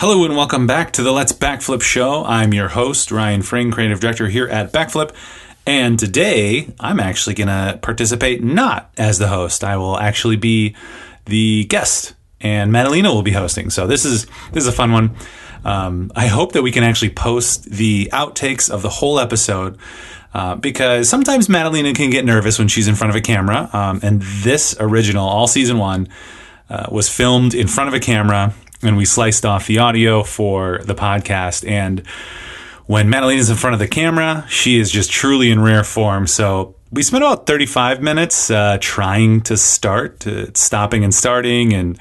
Hello and welcome back to the Let's Backflip show. I'm your host, Ryan Fring, creative director here at Backflip. And today I'm actually going to participate not as the host. I will actually be the guest and Madalina will be hosting. So this is this is a fun one. Um, I hope that we can actually post the outtakes of the whole episode uh, because sometimes Madalina can get nervous when she's in front of a camera. Um, and this original, all season one, uh, was filmed in front of a camera and we sliced off the audio for the podcast. And when Madeline is in front of the camera, she is just truly in rare form. So we spent about 35 minutes uh, trying to start, to stopping and starting, and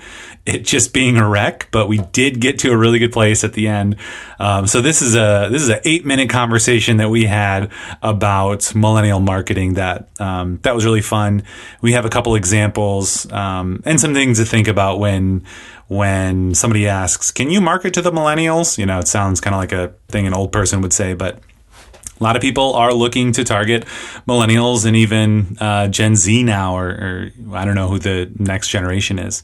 it just being a wreck. But we did get to a really good place at the end. Um, so this is a this is an eight minute conversation that we had about millennial marketing. That um, that was really fun. We have a couple examples um, and some things to think about when when somebody asks, "Can you market to the millennials?" You know, it sounds kind of like a thing an old person would say, but a lot of people are looking to target millennials and even uh, Gen Z now, or, or, I don't know who the next generation is.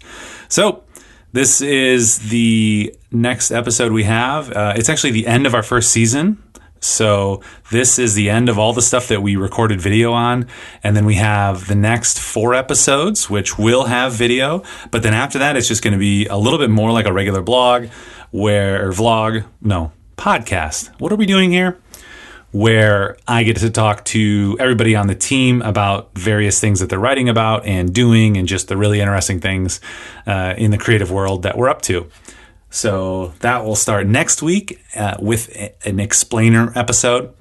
So, this is the next episode we have. Uh, it's actually the end of our first season. So, this is the end of all the stuff that we recorded video on. And then we have the next four episodes, which will have video. But then after that, it's just going to be a little bit more like a regular blog where, vlog, no, podcast. What are we doing here? where I get to talk to everybody on the team about various things that they're writing about and doing, and just the really interesting things uh, in the creative world that we're up to. So that will start next week uh, with an explainer episode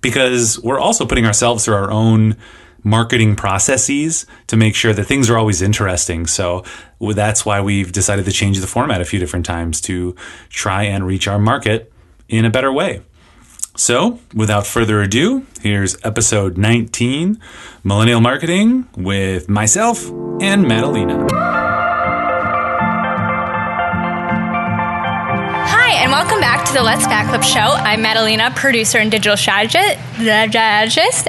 because we're also putting ourselves through our own marketing processes to make sure that things are always interesting. So that's why we've decided to change the format a few different times to try and reach our market in a better way. So, without further ado, here's episode 19 Millennial Marketing with myself and Madalina. To the Let's Backflip Show. I'm Madalina, producer and digital strategist,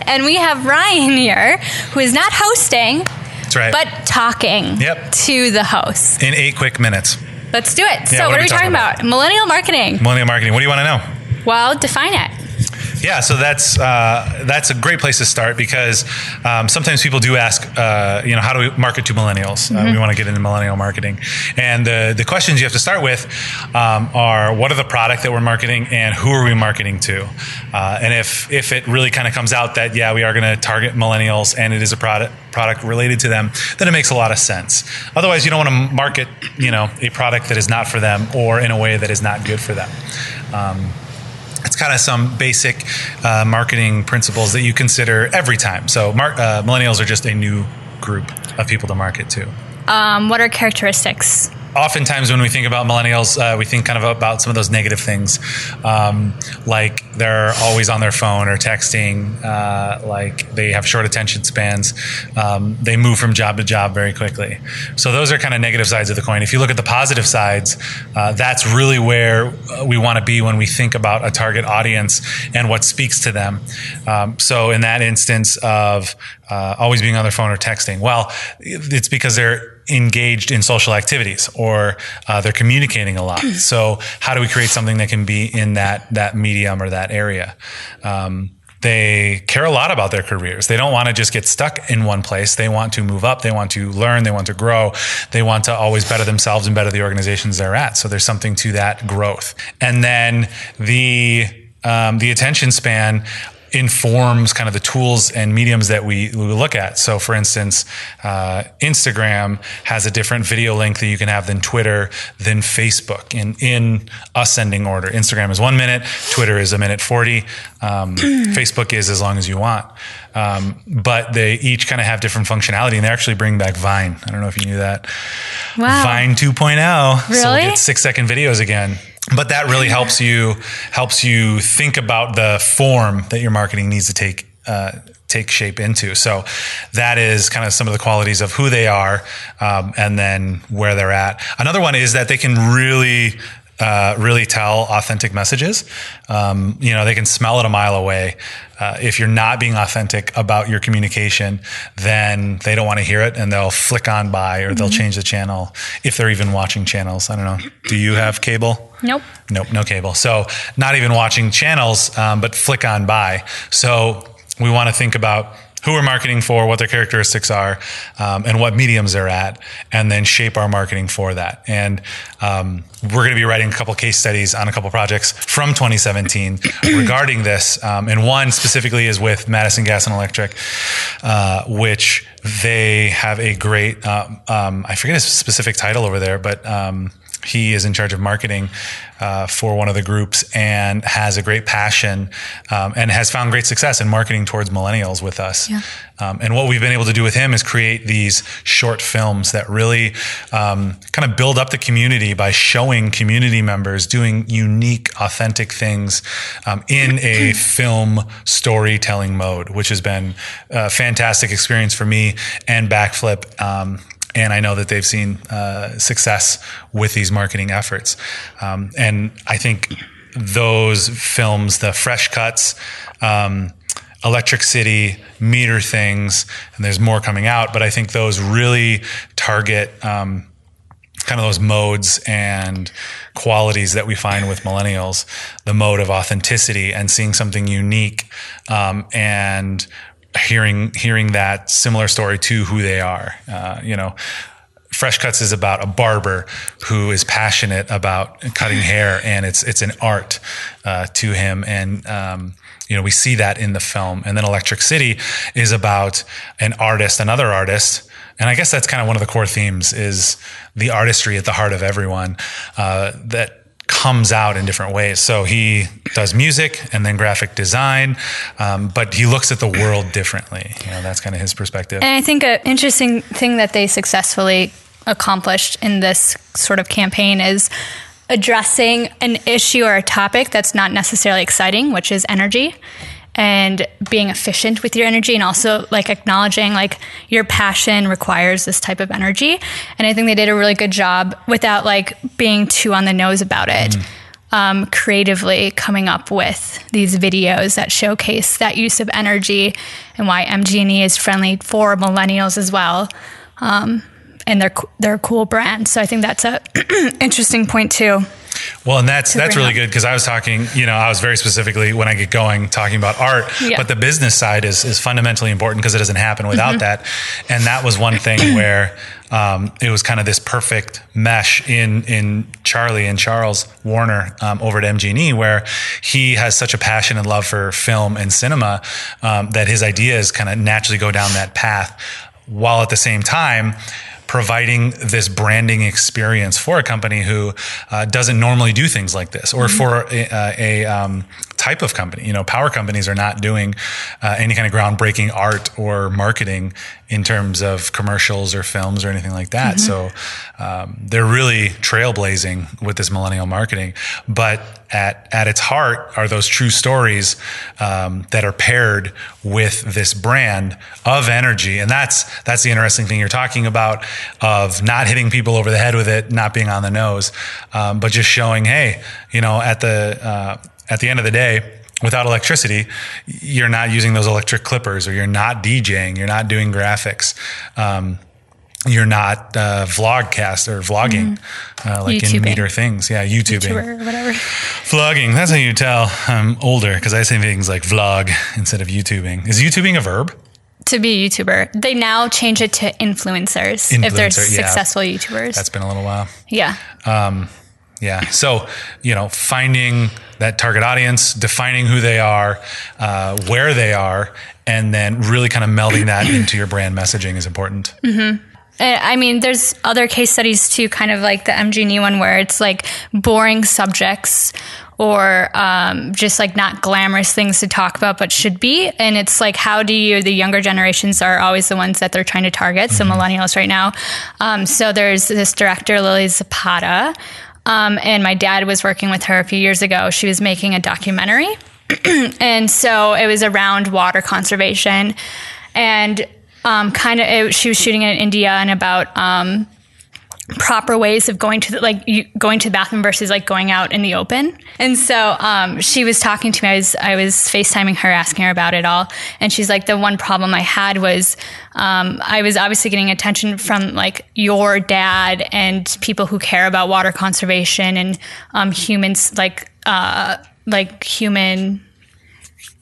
and we have Ryan here, who is not hosting, That's right. but talking Yep. to the host. in eight quick minutes. Let's do it. so, what what are we talking talking about? about? Millennial marketing. Millennial marketing. What do you want to know? Well, define it. Yeah, so that's uh, that's a great place to start because um, sometimes people do ask, uh, you know, how do we market to millennials? Uh, we want to get into millennial marketing, and the the questions you have to start with um, are what are the product that we're marketing and who are we marketing to? Uh, and if if it really kind of comes out that yeah, we are going to target millennials and it is a product product related to them, then it makes a lot of sense. Otherwise, you don't want to market, you know, a product that is not for them or in a way that is not good for them. Um, kind of some basic uh, marketing principles that you consider every time. So, mar- uh, millennials are just a new group of people to market to. Um, what are characteristics? Oftentimes, when we think about millennials, uh, we think kind of about some of those negative things, um, like they're always on their phone or texting, uh, like they have short attention spans, um, they move from job to job very quickly. So those are kind of negative sides of the coin. If you look at the positive sides, uh, that's really where uh, we want to be when we think about a target audience and what speaks to them. Um, so in that instance of uh, always being on their phone or texting, well, it's because they're engaged in social activities or uh, they're communicating a lot. So how do we create something that can be in that that medium or that area? Um, they care a lot about their careers. They don't want to just get stuck in one place. They want to move up. They want to learn. They want to grow. They want to always better themselves and better the organizations they're at. So there's something to that growth. And then the um, the attention span informs kind of the tools and mediums that we, we look at. So, for instance, uh, Instagram has a different video length that you can have than Twitter, than Facebook in, in ascending order. Instagram is one minute, Twitter is a minute 40, um, Facebook is as long as you want. Um, but they each kind of have different functionality and they actually bring back Vine. I don't know if you knew that. Wow. Vine 2.0. So we'll Really? get six second videos again. But that really helps you helps you think about the form that your marketing needs to take uh, take shape into. So that is kind of some of the qualities of who they are, um, and then where they're at. Another one is that they can really uh, really tell authentic messages. Um, you know, they can smell it a mile away. Uh, if you're not being authentic about your communication, then they don't want to hear it and they'll flick on by or they'll change the channel if they're even watching channels. I don't know. Do you have cable? Nope. Nope, no cable. So not even watching channels, um, but flick on by. So we want to think about who we're marketing for, what their characteristics are, um, and what mediums they're at, and then shape our marketing for that. And um, we're going to be writing a couple case studies on a couple projects from 2017 regarding this. Um, and one specifically is with Madison Gas and Electric, uh, which they have a great, um, um, I forget his specific title over there, but um, he is in charge of marketing uh, for one of the groups and has a great passion um, and has found great success in marketing towards millennials with us. Yeah. Um, and what we've been able to do with him is create these short films that really um, kind of build up the community by showing community members doing unique, authentic things um, in a film storytelling mode, which has been a fantastic experience for me and Backflip. And I know that they've seen uh, success with these marketing efforts. Um, and I think those films, the fresh cuts, um, Electric City, Meter Things, and there's more coming out, but I think those really target um, kind of those modes and qualities that we find with millennials the mode of authenticity and seeing something unique um, and hearing hearing that similar story to who they are. Uh, you know, Fresh Cuts is about a barber who is passionate about cutting hair, and it's it's an art uh, to him. And um, you know, we see that in the film. And then Electric City is about an artist, another artist. And I guess that's kind of one of the core themes is the artistry at the heart of everyone uh, that comes out in different ways. So he does music and then graphic design, um, but he looks at the world differently. You know, that's kind of his perspective. And I think an interesting thing that they successfully accomplished in this sort of campaign is addressing an issue or a topic that's not necessarily exciting, which is energy and being efficient with your energy and also like acknowledging like your passion requires this type of energy. And i think they did a really good job without like being too on the nose about it um, creatively coming up with these videos that showcase that use of energy and why mg&e is friendly for millennials as well um, and they're they're a cool brand. So i think that's a interesting point too Well, and that's that's really up. good because I was talking, you know, I was very specifically when I get going talking about art, Yeah. but the business side is is fundamentally important because it doesn't happen without Mm-hmm. that. And that was one thing where um, it was kind of this perfect mesh in in Charlie and Charles Warner um, over at MG&E, where he has such a passion and love for film and cinema um, that his ideas kind of naturally go down that path, while at the same time providing this branding experience for a company who uh, doesn't normally do things like this, or for a, a, a um, type of company. You know, power companies are not doing uh, any kind of groundbreaking art or marketing in terms of commercials or films or anything like that. So um, they're really trailblazing with this millennial marketing. But at at its heart are those true stories um, that are paired with this brand of energy, and that's that's the interesting thing you're talking about of not hitting people over the head with it, not being on the nose, um, but just showing, hey, you know, at the uh, at the end of the day. Without electricity, you're not using those electric clippers, or you're not DJing, you're not doing graphics. Um, you're not uh, vlogcast or vlogging uh, like in YouTubing. meter things. Yeah, YouTubing. or whatever Vlogging. That's how you tell I'm older because I say things like vlog instead of YouTubing. Is YouTubing a verb? to be a YouTuber. They now change it to influencers, if they're Influencer, yeah. successful YouTubers. That's been a little while. yeah. Yeah. So, you know, finding that target audience, defining who they are, uh, where they are, and then really kind of melding that into your brand messaging is important. Uh, I mean, there's other case studies too, kind of like the MG&E one, where it's like boring subjects or um, just like not glamorous things to talk about, but should be. And it's like, how do you? The younger generations are always the ones that they're trying to target. So millennials right now. Um, so there's this director, Lily Zapata. Um, and my dad was working with her a few years ago. She was making a documentary and so it was around water conservation and um, kind of she was shooting in india and about um, proper ways of going to the, like you, going to the bathroom versus like going out in the open. And so um, she was talking to me. I was I was FaceTiming her, asking her about it all, and she's like, the one problem I had was um, I was obviously getting attention from like your dad and people who care about water conservation and um, humans like uh, like human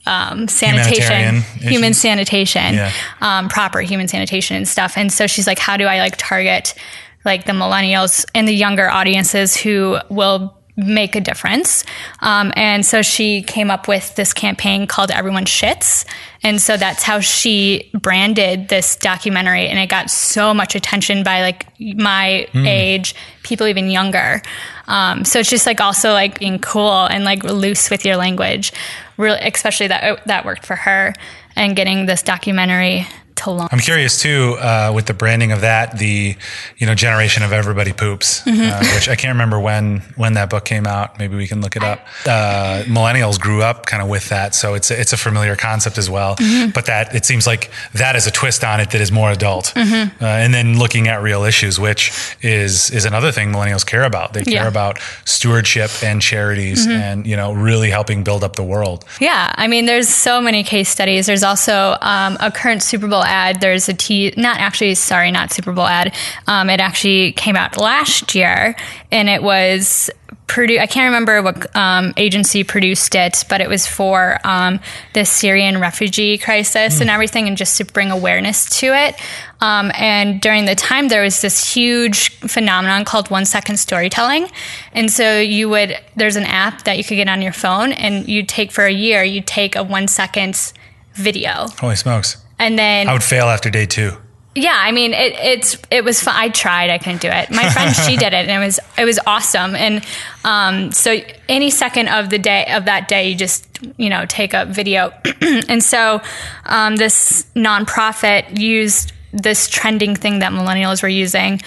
um, sanitation, human issues. sanitation, Yeah. um, proper human sanitation and stuff. And so she's like, how do I like target like the millennials and the younger audiences who will make a difference? Um, and so she came up with this campaign called Everyone Shits. And so that's how she branded this documentary. And it got so much attention by like my age, people even younger. Um, so it's just like also like being cool and like loose with your language, really, especially that that worked for her and getting this documentary to launch. I'm curious too uh, with the branding of that, the you know generation of everybody poops, Mm-hmm. uh, which I can't remember when when that book came out. Maybe we can look it up. Uh, millennials grew up kind of with that, so it's a, it's a familiar concept as well. Mm-hmm. But that it seems like that is a twist on it that is more adult, Mm-hmm. uh, and then looking at real issues, which is is another thing millennials care about. They care Yeah. Mm-hmm. about stewardship and charities, and you know really helping build up the world. Yeah, I mean, there's so many case studies. There's also um, a current Super Bowl ad. There's a T, not actually, sorry, not Super Bowl ad. Um, it actually came out last year, and it was produ- I can't remember what um, agency produced it, but it was for um, the Syrian refugee crisis and everything, and just to bring awareness to it. Um, and during the time, there was this huge phenomenon called one second storytelling. And so you would, there's an app that you could get on your phone, and you take for a year, you take a one second video. Holy smokes! And then I would fail after day two. yeah, I mean, it, it's it was fun. I tried, I couldn't do it. My friend, she did it, and it was it was awesome. And um, so, any second of the day of that day, you just you know take a video. and so, um, this nonprofit used this trending thing that millennials were using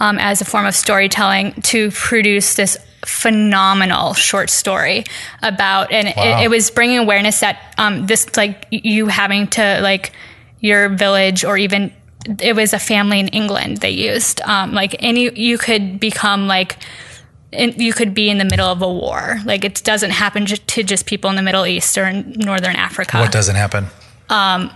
um, as a form of storytelling to produce this phenomenal short story about, and Wow. it, it was bringing awareness that um, this like you having to like your village or even it was a family in England they used. Um, like any, you could become like, in, you could be in the middle of a war. Like it doesn't happen to just people in the Middle East or in Northern Africa. What doesn't happen?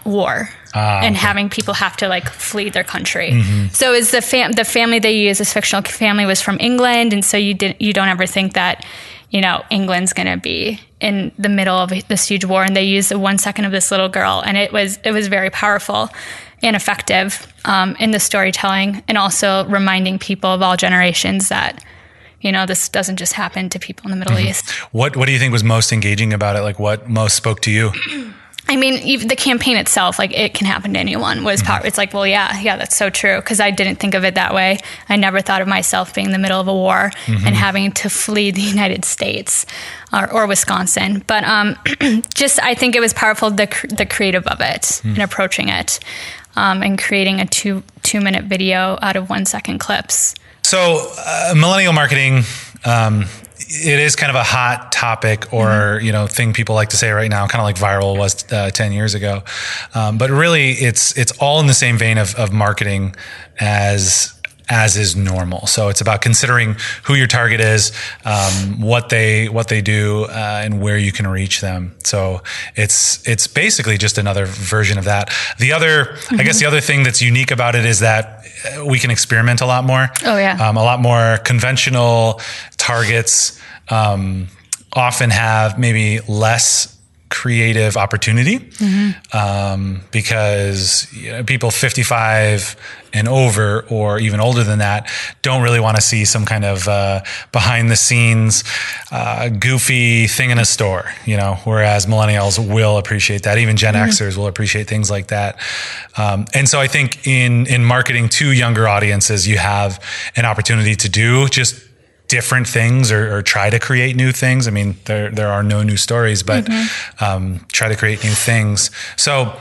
war Ah, and okay. having people have to like flee their country. So is the fam- the family they use, this fictional family was from England, and so you didn't you don't ever think that you know England's going to be in the middle of this huge war, and they use the one second of this little girl, and it was it was very powerful and effective um, in the storytelling, and also reminding people of all generations that. You know, this doesn't just happen to people in the Middle East. What What do you think was most engaging about it? Like, what most spoke to you? I mean, even the campaign itself, like it can happen to anyone. Was power? It's like, well, yeah, yeah, that's so true. Because I didn't think of it that way. I never thought of myself being in the middle of a war and having to flee the United States or, or Wisconsin. But um, just, I think it was powerful the the creative of it and approaching it, um, and creating a two two minute video out of one second clips. So, uh, millennial marketing, um, it is kind of a hot topic or, you know, thing people like to say right now, kind of like viral was uh, 10 years ago. Um, but really it's, it's all in the same vein of, of marketing as, as is normal. So it's about considering who your target is, um, what they what they do, uh, and where you can reach them. So it's it's basically just another version of that. The other, I guess, the other thing that's unique about it is that uh, we can experiment a lot more. Oh, yeah. um, a lot more conventional targets um, often have maybe less creative opportunity um, because you know, people 55 and over or even older than that don't really want to see some kind of uh, behind the scenes uh, goofy thing in a store you know whereas millennials will appreciate that. Even gen xers will appreciate things like that. Um, and so i think in in marketing to younger audiences you have an opportunity to do just different things or, or try to create new things. I mean, there there are no new stories, but um, try to create new things. So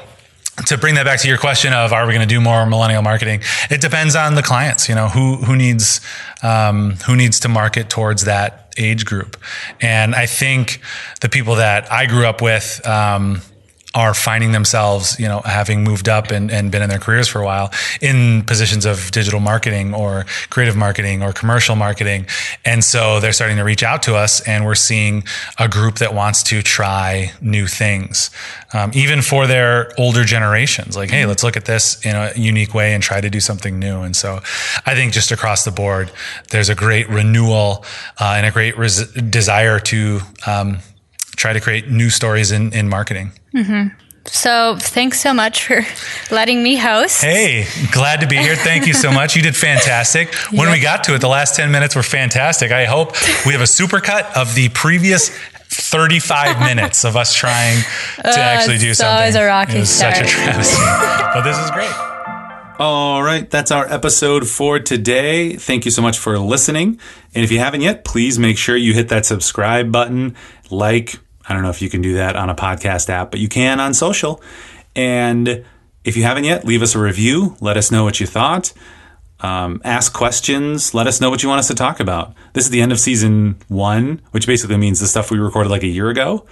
to bring that back to your question of are we going to do more millennial marketing? It depends on the clients. You know who who needs um, who needs to market towards that age group, and I think the people that I grew up with. Um, are finding themselves, you know, having moved up and, and been in their careers for a while in positions of digital marketing or creative marketing or commercial marketing. And so they're starting to reach out to us and we're seeing a group that wants to try new things, um, even for their older generations. Like, hey, let's look at this in a unique way and try to do something new. And so I think just across the board, there's a great renewal uh, and a great res- desire to, um, try to create new stories in, in marketing. Mm-hmm. So thanks so much for letting me host. Hey, glad to be here. Thank you so much. You did fantastic. When we got to it, the last 10 minutes were fantastic. I hope we have a supercut of the previous 35 minutes of us trying to uh, actually do something. Always a rocky it was start. such a travesty. but this is great. All right, that's our episode for today. Thank you so much for listening. And if you haven't yet, please make sure you hit that subscribe button, like, I don't know if you can do that on a podcast app, but you can on social. And if you haven't yet, leave us a review. Let us know what you thought. Um, ask questions. Let us know what you want us to talk about. This is the end of season one, which basically means the stuff we recorded like a year ago.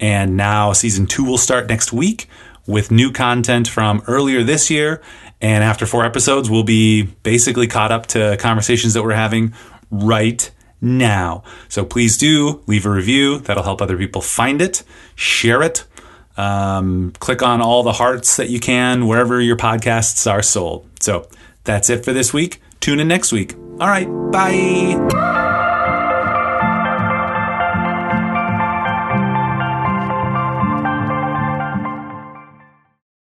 And now season two will start next week with new content from earlier this year. And after four episodes, we'll be basically caught up to conversations that we're having right now. So please do leave a review. That'll help other people find it. Share it. Um, click on all the hearts that you can wherever your podcasts are sold. So that's it for this week. Tune in next week. All right. Bye.